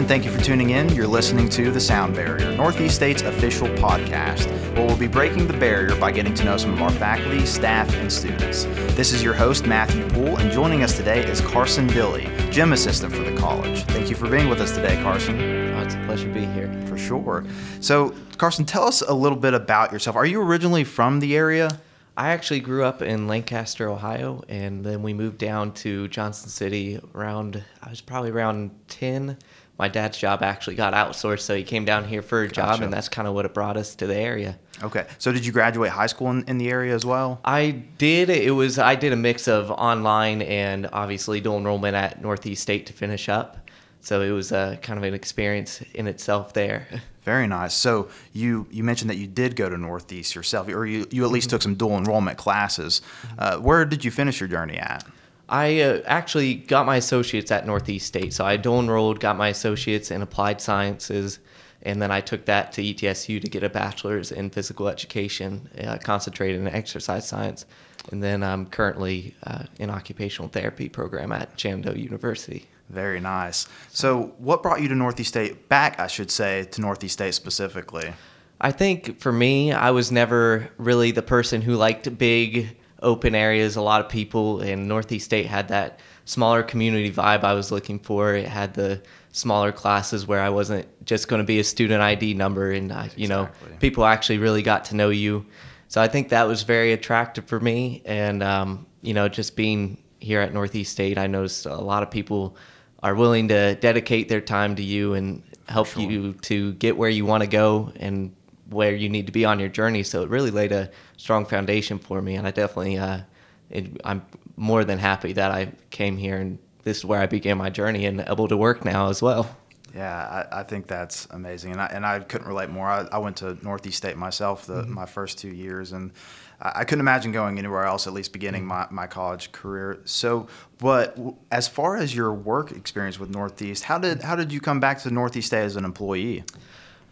and thank you for tuning in. You're listening to The Sound Bearier, Northeast State's official podcast, where we'll be breaking the barrier by getting to know some of our faculty, staff, and students. This is your host, Matthew Poole, and joining us today is Carson Dilley, gym assistant for the college. Thank you for being with us today, Carson. Oh, it's a pleasure to be here. For sure. So, Carson, tell us a little bit about yourself. Are you originally from the area? I actually grew up in Lancaster, Ohio, and then we moved down to Johnson City around, I was probably around 10. My dad's job actually got outsourced, so he came down here for a job, Gotcha. and that's kind of what it brought us to the area. Okay. So, did you graduate high school in, in the area as well? I did, it was, I did a mix of online and obviously dual enrollment at Northeast State to finish up. So it was uh, kind of an experience in itself there. Very nice. So you you mentioned that you did go to Northeast yourself, or you, you at least took some dual enrollment classes. Uh, where did you finish your journey at? I uh, actually got my associates at Northeast State. So I dual enrolled, got my associates in applied sciences, and then I took that to ETSU to get a bachelor's in physical education, uh, concentrated in exercise science. And then I'm currently uh, in occupational therapy program at Shenandoah University. Very nice. So what brought you to Northeast State? Back, I should say, to Northeast State specifically. I think for me, I was never really the person who liked big open areas, a lot of people, and Northeast State had that smaller community vibe I was looking for. It had the smaller classes where I wasn't just going to be a student ID number, and I, you know, people actually really got to know you. So I think that was very attractive for me, and um, you know, just being here at Northeast State, I noticed a lot of people are willing to dedicate their time to you and help you to get where you want to go and where you need to be on your journey. So it really laid a strong foundation for me, and I definitely, uh, it, I'm more than happy that I came here and this is where I began my journey and able to work now as well. Yeah, I, I think that's amazing, and I, and I couldn't relate more. I, I went to Northeast State myself the, Mm-hmm. my first two years, and I, I couldn't imagine going anywhere else, at least beginning Mm-hmm. my, my college career. So, but as far as your work experience with Northeast, how did how did you come back to Northeast State as an employee?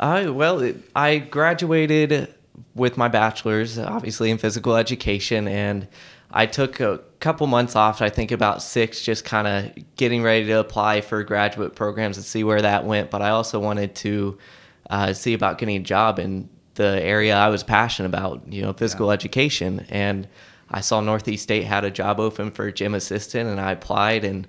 I well, it, I graduated with my bachelor's, obviously in physical education, and I took a couple months off. I think about six, just kind of getting ready to apply for graduate programs and see where that went. But I also wanted to uh, see about getting a job in the area I was passionate about, you know, physical education, and I saw Northeast State had a job open for gym assistant, and I applied and.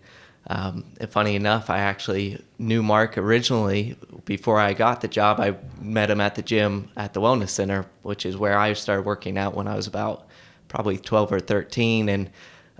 Um, funny enough, I actually knew Mark originally before I got the job. I met him at the gym at the Wellness Center, which is where I started working out when I was about probably 12 or 13. And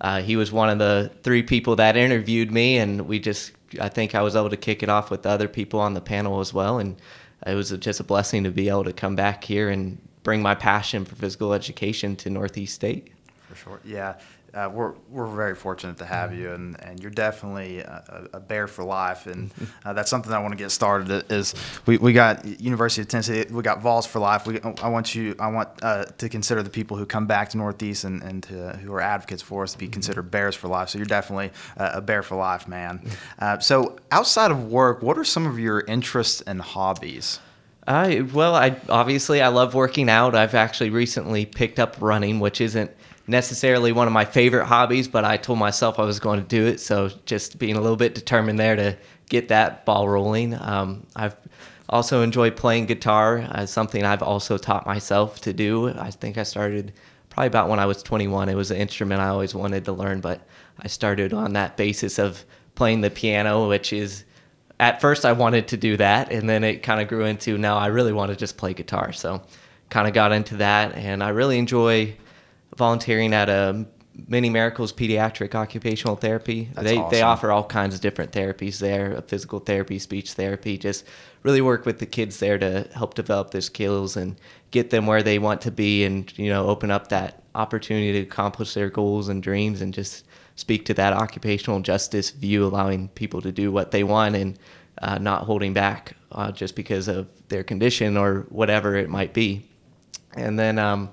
uh, he was one of the three people that interviewed me. And we just, I think I was able to kick it off with the other people on the panel as well. And it was just a blessing to be able to come back here and bring my passion for physical education to Northeast State. For sure. Yeah. Uh, we're, we're very fortunate to have you, and, and you're definitely a, a bear for life, and uh, that's something I want to get started. Is we, we got University of Tennessee, we got Vols for life. We, I want you, I want uh, to consider the people who come back to Northeast and, and to, who are advocates for us to be considered bears for life. So you're definitely a bear for life, man. Uh, so outside of work, what are some of your interests and hobbies? I well, I obviously I love working out. I've actually recently picked up running, which isn't necessarily one of my favorite hobbies, but I told myself I was going to do it. So just being a little bit determined there to get that ball rolling. Um, I've also enjoyed playing guitar, uh, something I've also taught myself to do. I think I started probably about when I was 21. It was an instrument I always wanted to learn, but I started on that basis of playing the piano, which is at first I wanted to do that, and then it kind of grew into now I really want to just play guitar. So, kind of got into that, and I really enjoy volunteering at a Many Miracles Pediatric Occupational Therapy. That's they they offer all kinds of different therapies there, physical therapy, speech therapy. Just really work with the kids there to help develop their skills and get them where they want to be, and you know open up that opportunity to accomplish their goals and dreams, and just speak to that occupational justice view, allowing people to do what they want and uh, not holding back uh, just because of their condition or whatever it might be. And then, um,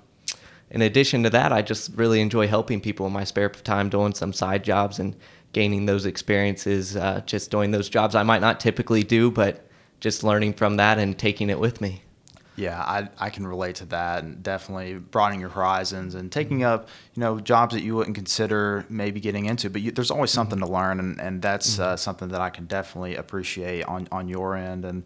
in addition to that, I just really enjoy helping people in my spare time, doing some side jobs and gaining those experiences, uh, just doing those jobs I might not typically do, but just learning from that and taking it with me. Yeah, I, I can relate to that and definitely broadening your horizons and taking up, you know, jobs that you wouldn't consider maybe getting into, but you, there's always something to learn and, and that's uh, something that I can definitely appreciate on, on your end. And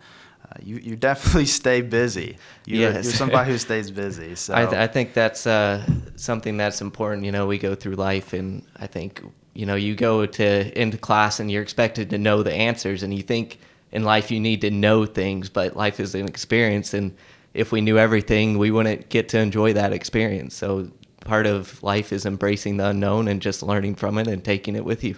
you, you definitely stay busy. You're, Yes. you're somebody who stays busy. So I, th- I think that's uh, something that's important. You know, we go through life, and I think you know, you go to into class and you're expected to know the answers, and you think in life you need to know things, but life is an experience, and if we knew everything, we wouldn't get to enjoy that experience. So part of life is embracing the unknown and just learning from it and taking it with you.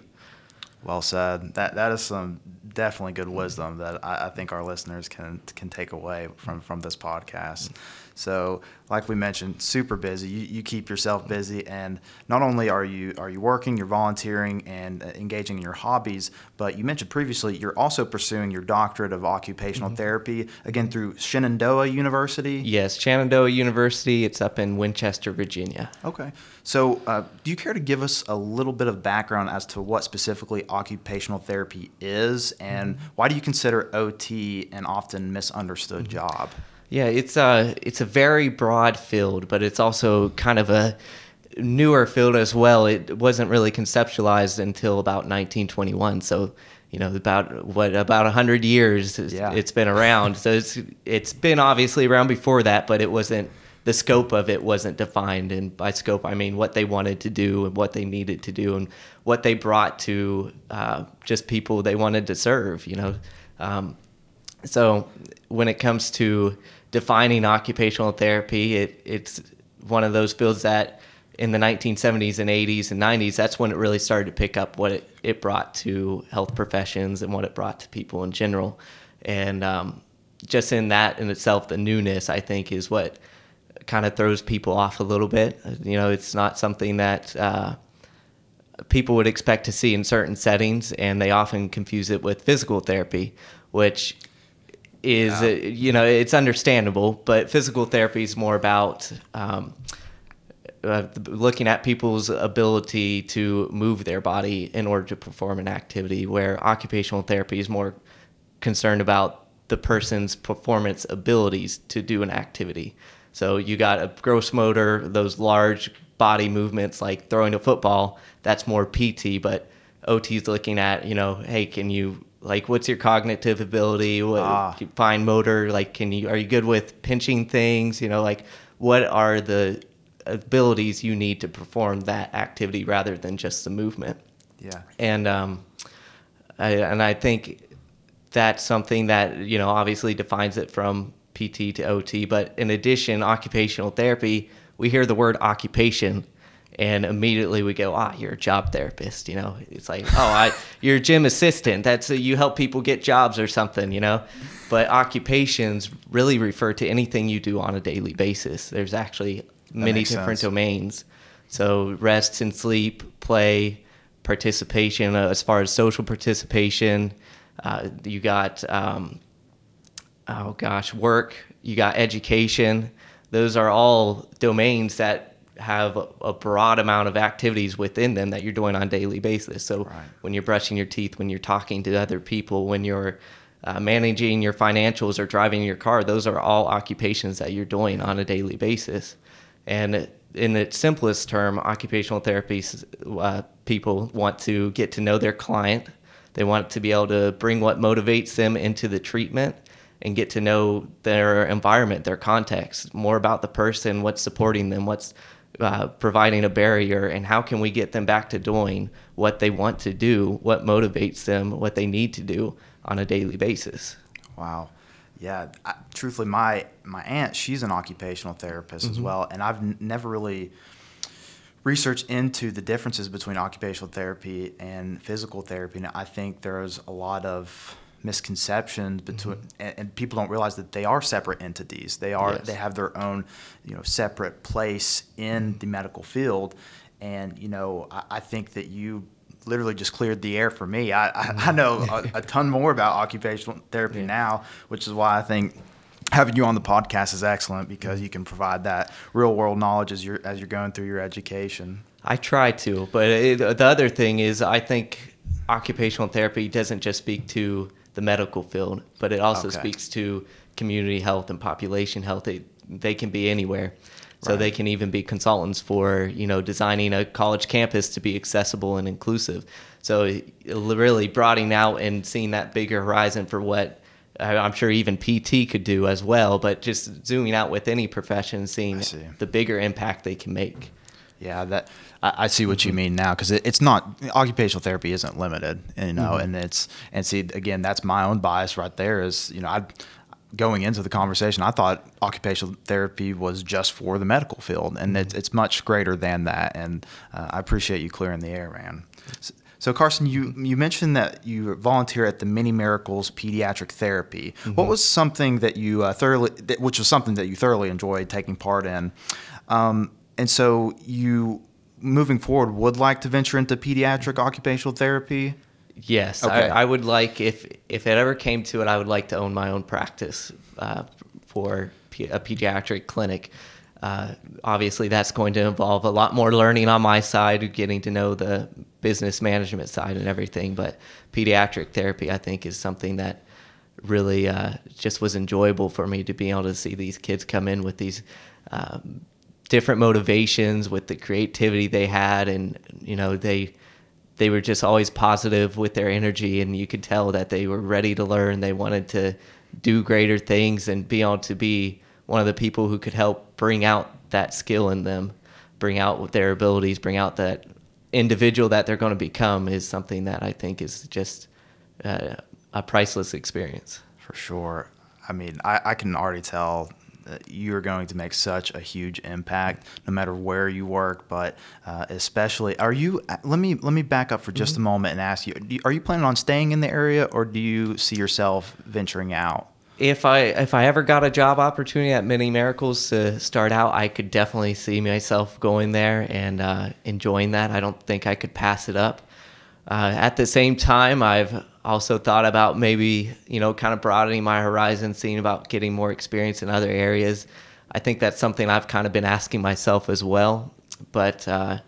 Well said. That that is some definitely good wisdom that I, I think our listeners can can take away from from this podcast. So, like we mentioned, super busy. You, you keep yourself busy, and not only are you are you working, you're volunteering and uh, engaging in your hobbies, but you mentioned previously you're also pursuing your doctorate of occupational therapy again through Shenandoah University. Yes, Shenandoah University. It's up in Winchester, Virginia. Okay. So, uh, do you care to give us a little bit of background as to what specifically occupational therapy is, and why do you consider OT an often misunderstood job? Yeah, it's a it's a very broad field, but it's also kind of a newer field as well. It wasn't really conceptualized until about 1921. So, you know, about what about 100 years Yeah. it's been around. So it's it's been obviously around before that, but it wasn't the scope of it wasn't defined and by scope I mean what they wanted to do and what they needed to do and what they brought to uh, just people they wanted to serve, you know. Um, so when it comes to defining occupational therapy, it, it's one of those fields that in the 1970s and 80s and 90s, that's when it really started to pick up what it, it brought to health professions and what it brought to people in general. And um, just in that in itself, the newness, I think, is what kind of throws people off a little bit. You know, it's not something that uh, people would expect to see in certain settings, and they often confuse it with physical therapy, which is Yeah. uh, you know it's understandable, but physical therapy is more about um, uh, looking at people's ability to move their body in order to perform an activity, where occupational therapy is more concerned about the person's performance abilities to do an activity. So you got a gross motor, those large body movements like throwing a football, that's more PT, but OT is looking at, you know, hey, can you like what's your cognitive ability? What Ah. fine motor, like can you are you good with pinching things, you know, like what are the abilities you need to perform that activity rather than just the movement? Yeah. and um, I, and I think that's something that you know obviously defines it from PT to OT. But in addition, occupational therapy, we hear the word occupation, and immediately we go, ah, you're a job therapist. You know, it's like, oh, I, you're a gym assistant. That's a, you help people get jobs or something. You know, but occupations really refer to anything you do on a daily basis. There's actually many different sense. domains. So rest and sleep, play, participation uh, as far as social participation. Uh, you got um, oh gosh, work. You got education. Those are all domains that have a, broad amount of activities within them that you're doing on a daily basis. So Right. when you're brushing your teeth, when you're talking to other people, when you're uh, managing your financials or driving your car, those are all occupations that you're doing on a daily basis. And in its simplest term, occupational therapy uh, people want to get to know their client. They want to be able to bring what motivates them into the treatment and get to know their environment, their context, more about the person, what's supporting them, what's uh, providing a barrier, and how can we get them back to doing what they want to do, what motivates them, what they need to do on a daily basis. Wow. Yeah. I, truthfully, my my aunt, she's an occupational therapist as well, and I've n- never really researched into the differences between occupational therapy and physical therapy. And I think there's a lot of misconceptions between mm-hmm. and, and people don't realize that they are separate entities. They are Yes. they have their own you know separate place in mm-hmm. the medical field. And you know i, I think that you literally just cleared the air for me. I, I, I mm-hmm. know a, a ton more about occupational therapy Yeah. now which is why i think having you on the podcast is excellent because you can provide that real world knowledge as you're as you're going through your education. I try to, but it, the other thing is, I think occupational therapy doesn't just speak to the medical field, but it also Okay. speaks to community health and population health. They, they can be anywhere. So Right. they can even be consultants for, you know, designing a college campus to be accessible and inclusive. So really broadening out and seeing that bigger horizon for what I'm sure even PT could do as well, but just zooming out with any profession, seeing see. the bigger impact they can make. Yeah, that I, I see what you mean now because it, it's not occupational therapy isn't limited, you know, and it's and see again that's my own bias right there is you know I going into the conversation I thought occupational therapy was just for the medical field and it's it's much greater than that and uh, I appreciate you clearing the air, man. S- So Carson, you you mentioned that you volunteer at the Many Miracles Pediatric Therapy. What was something that you uh, thoroughly, that, which was something that you thoroughly enjoyed taking part in? Um, and so you, moving forward, would like to venture into pediatric occupational therapy? Yes, Okay. I, I would like if if it ever came to it, I would like to own my own practice uh, for a pediatric clinic. Uh, obviously, that's going to involve a lot more learning on my side, getting to know the business management side and everything. But pediatric therapy, I think, is something that really uh, just was enjoyable for me to be able to see these kids come in with these um, different motivations, with the creativity they had, and you know they they were just always positive with their energy and you could tell that they were ready to learn they wanted to do greater things and be able to be one of the people who could help bring out that skill in them bring out their abilities bring out that individual that they're going to become is something that i think is just uh, a priceless experience For sure. I mean, I, I can already tell you're going to make such a huge impact no matter where you work, but uh, especially, are you, let me, let me back up for just a moment and ask you, you, are you planning on staying in the area or do you see yourself venturing out? if I if I ever got a job opportunity at Many Miracles to start out, I could definitely see myself going there and uh, enjoying that. I don't think I could pass it up. Uh, at the same time, I've also thought about maybe you know kind of broadening my horizon, seeing about getting more experience in other areas. I think that's something I've kind of been asking myself as well. But uh,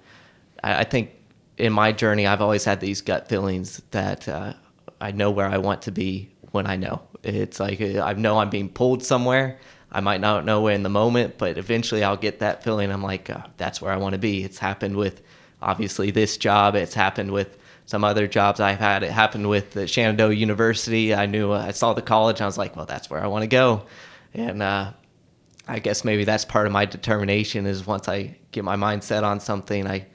I, I think in my journey, I've always had these gut feelings that uh, I know where I want to be when I know. It's like uh, I know I'm being pulled somewhere. I might not know where in the moment, but eventually I'll get that feeling. I'm like, uh, that's where I want to be. It's happened with obviously this job. It's happened with some other jobs I've had. It happened with the Shenandoah University. I knew uh, I saw the college. I was like, well, that's where I want to go. And uh, I guess maybe that's part of my determination is once I get my mind set on something, I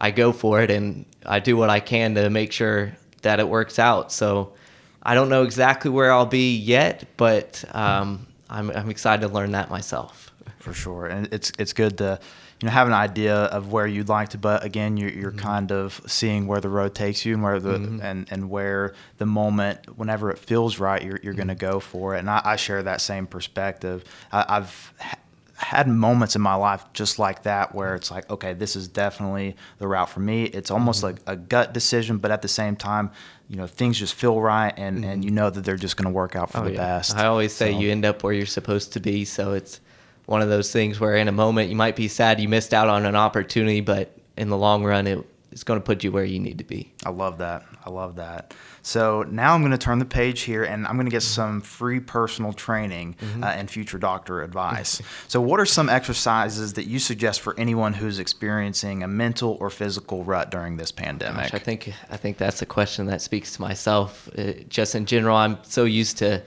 I go for it and I do what I can to make sure that it works out. So I don't know exactly where I'll be yet, but um, I'm I'm excited to learn that myself. For sure, and it's it's good to you know have an idea of where you'd like to, but again, you're, you're mm-hmm. kind of seeing where the road takes you and where the mm-hmm. and and where the moment, whenever it feels right, you're you're going to mm-hmm. go for it. And I, I share that same perspective. I, I've ha- had moments in my life just like that where it's like, okay, this is definitely the route for me. It's almost like a gut decision, but at the same time, you know, things just feel right, and and you know that they're just going to work out for oh, the best. I always say So- you end up where you're supposed to be. So it's one of those things where in a moment you might be sad you missed out on an opportunity, but in the long run, it, it's going to put you where you need to be. I love that. I love that. So now I'm going to turn the page here and I'm going to get some free personal training uh, and future doctor advice. so, what are some exercises that you suggest for anyone who's experiencing a mental or physical rut during this pandemic? Gosh, I think I think that's a question that speaks to myself. Uh, just in general, I'm so used to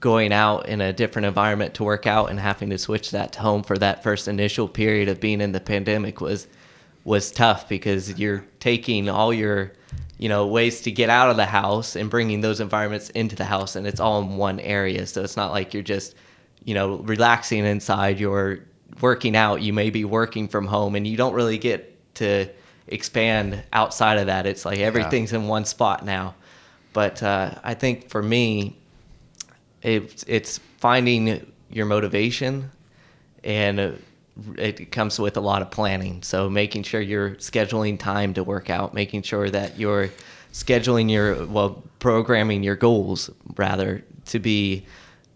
going out in a different environment to work out and having to switch that to home for that first initial period of being in the pandemic was was tough because you're taking all your you know ways to get out of the house and bringing those environments into the house and it's all in one area. So it's not like you're just you know relaxing inside. You're working out. You may be working from home and you don't really get to expand outside of that. It's like everything's in one spot now. But uh, i think for me it's it's finding your motivation and uh, it comes with a lot of planning. So making sure you're scheduling time to work out making sure that you're scheduling your well programming your goals rather to be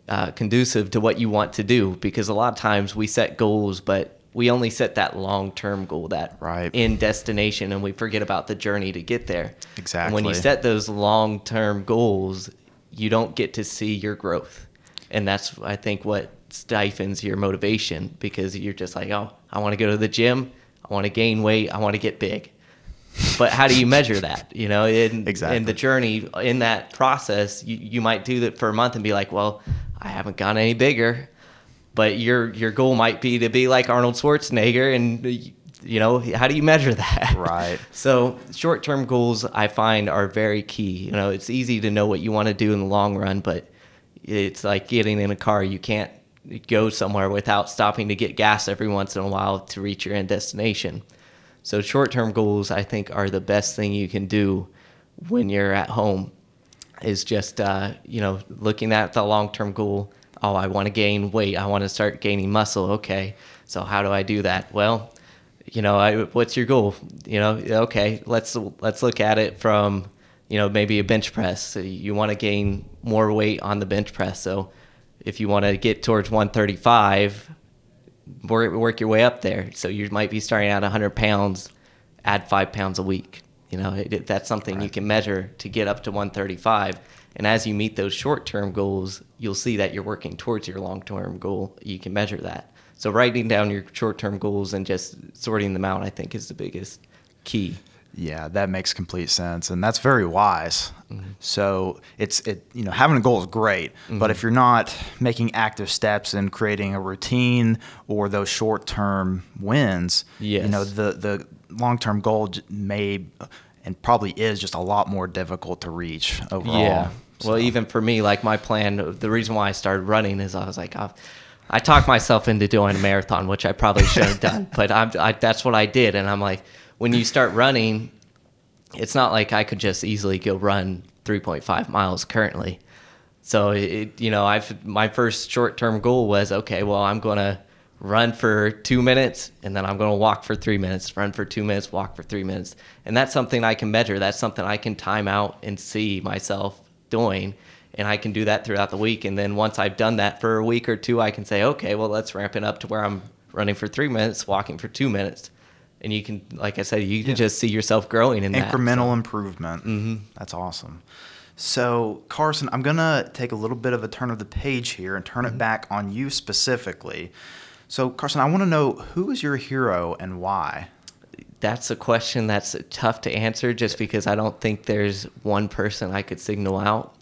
uh, conducive to what you want to do. Because a lot of times we set goals but we only set that long-term goal that Right. end destination and we forget about the journey to get there. And when you set those long-term goals you don't get to see your growth and that's I think what stifles your motivation because you're just like, oh, I want to go to the gym, I want to gain weight, I want to get big. But how do you measure that? You know, in Exactly. in the journey in that process, you, you might do that for a month and be like, well, I haven't gotten any bigger. But your your goal might be to be like Arnold Schwarzenegger, and you know how do you measure that? Right. So short term goals I find are very key. You know, it's easy to know what you want to do in the long run, but it's like getting in a car. You can't go somewhere without stopping to get gas every once in a while to reach your end destination. So short term goals I think are the best thing you can do when you're at home is just uh, you know looking at the long term goal. Oh, I want to gain weight. I want to start gaining muscle. Okay, so how do I do that? Well, you know, I, what's your goal? You know, okay, let's let's look at it from you know maybe a bench press. So you want to gain more weight on the bench press. So if you want to get towards 135, work, work your way up there. So you might be starting at 100 pounds, add five pounds a week. You know, it, that's something you can measure to get up to 135. And as you meet those short term goals, you'll see that you're working towards your long term goal. You can measure that. So writing down your short term goals and just sorting them out, I think, is the biggest key. Yeah, that makes complete sense, and that's very wise. Mm-hmm. So it's it you know having a goal is great, but if mm-hmm. you're not making active steps and creating a routine or those short term wins, you know the the long term goal may and probably is just a lot more difficult to reach overall. Yeah. So- Well, even for me, like my plan, the reason why I started running is I was like, i I talked myself into doing a marathon, which I probably should have done, but I'm, I, that's what I did. And I'm like, when you start running, it's not like I could just easily go run 3.5 miles currently. So it, you know, I've my first short-term goal was okay. Well, I'm gonna run for two minutes, and then I'm gonna walk for three minutes. Run for two minutes, walk for three minutes, and that's something I can measure. That's something I can time out and see myself doing, and I can do that throughout the week. And then once I've done that for a week or two, I can say, okay, well, let's ramp it up to where I'm running for three minutes, walking for two minutes, and you can, like I said, you can just see yourself growing in that. incremental improvement. Mm-hmm. That's awesome. So, Carson, I'm going to take a little bit of a turn of the page here and turn it back on you specifically. So, Carson, I want to know who is your hero and why? that's a question that's tough to answer just because I don't think there's one person I could signal out.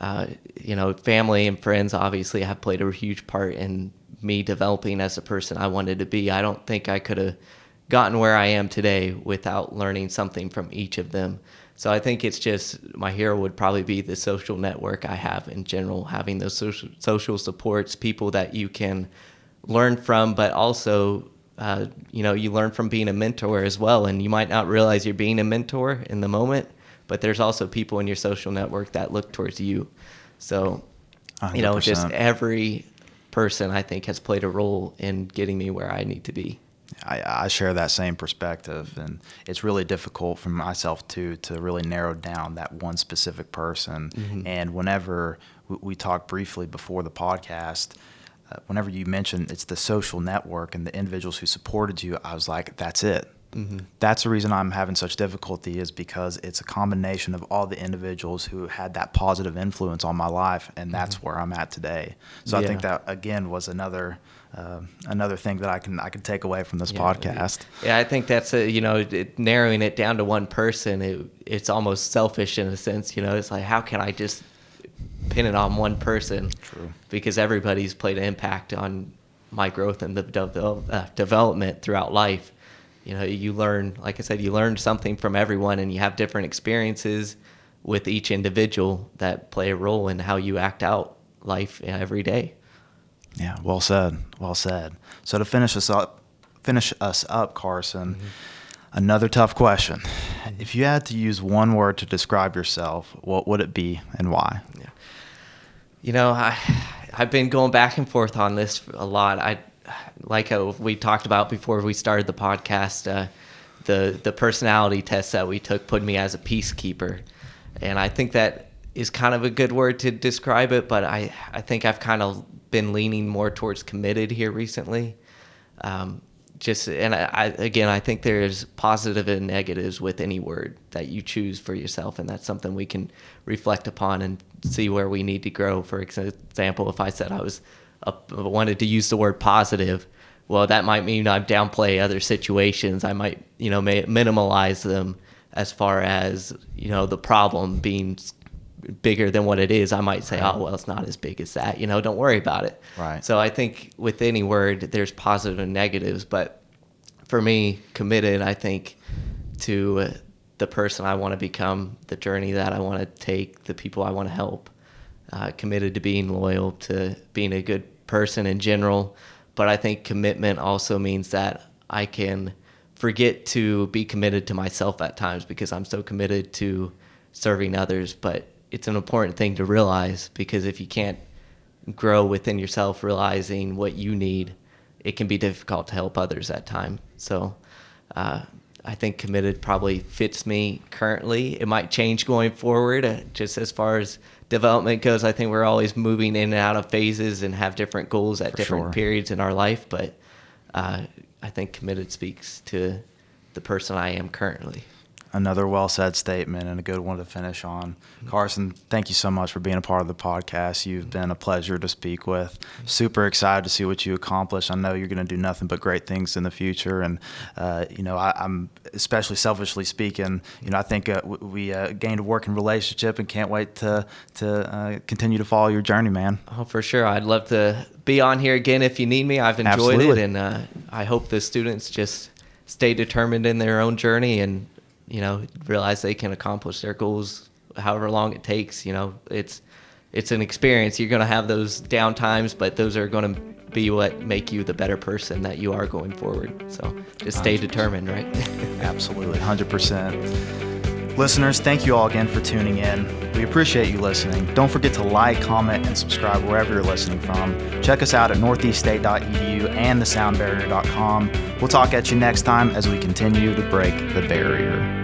Uh, you know, family and friends obviously have played a huge part in me developing as a person I wanted to be. I don't think I could have gotten where I am today without learning something from each of them. So I think it's just my hero would probably be the social network I have in general, having those social social supports, people that you can learn from, but also uh, you know you learn from being a mentor as well. And you might not realize you're being a mentor in the moment, but there's also people in your social network that look towards you. So you know, just every person I think has played a role in getting me where I need to be. I, I share that same perspective, and it's really difficult for myself too to really narrow down that one specific person. And whenever we, we talked briefly before the podcast, uh, whenever you mentioned it's the social network and the individuals who supported you, I was like, that's it. That's the reason I'm having such difficulty is because it's a combination of all the individuals who had that positive influence on my life, and that's where I'm at today. So I think that again was another uh, another thing that I can I can take away from this Yeah. podcast. Yeah, I think that's a, you know it, narrowing it down to one person. It, it's almost selfish in a sense. You know, it's like how can I just pin it on one person? True. Because everybody's played an impact on my growth and the devel- uh, development throughout life. You know, you learn, like I said, you learn something from everyone, and you have different experiences with each individual that play a role in how you act out life every day. Yeah, well said. Well said. So to finish us up, finish us up, Carson. Mm-hmm. Another tough question. If you had to use one word to describe yourself, what would it be and why? yeah. You know, I I've been going back and forth on this a lot. I like how we talked about before we started the podcast. Uh, the the personality test that we took put me as a peacekeeper, and I think that is kind of a good word to describe it. But I I think I've kind of been leaning more towards committed here recently. Um, just and I, I again I think there's positive and negatives with any word that you choose for yourself, and that's something we can reflect upon and see where we need to grow. For example, if I said I was Uh, wanted to use the word positive, well, that might mean I downplay other situations. I might you know may minimalize them as far as you know the problem being bigger than what it is, I might say, right. oh, well, it's not as big as that. You know, don't worry about it. Right. So I think with any word, there's positive and negatives. But for me, committed, I think, to uh, the person I want to become, the journey that I want to take, the people I want to help, uh, committed to being loyal, to being a good person in general. But I think commitment also means that I can forget to be committed to myself at times because I'm so committed to serving others. But it's an important thing to realize because if you can't grow within yourself, realizing what you need, it can be difficult to help others at time. So, uh, I think committed probably fits me currently. It might change going forward, uh, just as far as development goes. I think we're always moving in and out of phases and have different goals at For different sure. periods in our life. But uh, I think committed speaks to the person I am currently another well said statement and a good one to finish on. Carson, thank you so much for being a part of the podcast. You've been a pleasure to speak with. Super excited to see what you accomplish. I know you're going to do nothing but great things in the future. And, uh, you know, I, am especially selfishly speaking, you know, I think uh, we uh, gained a working relationship and can't wait to, to uh, continue to follow your journey, man. Oh, for sure. I'd love to be on here again if you need me. I've enjoyed Absolutely. it. And uh, I hope the students just stay determined in their own journey and you know, realize they can accomplish their goals however long it takes. You know, it's it's an experience. You're going to have those down times, but those are going to be what make you the better person that you are going forward. So just stay 100%. determined, right? Absolutely, 100%. Listeners, thank you all again for tuning in. We appreciate you listening. Don't forget to like, comment, and subscribe wherever you're listening from. Check us out at northeaststate.edu and thesoundbarrier.com. We'll talk at you next time as we continue to break the barrier.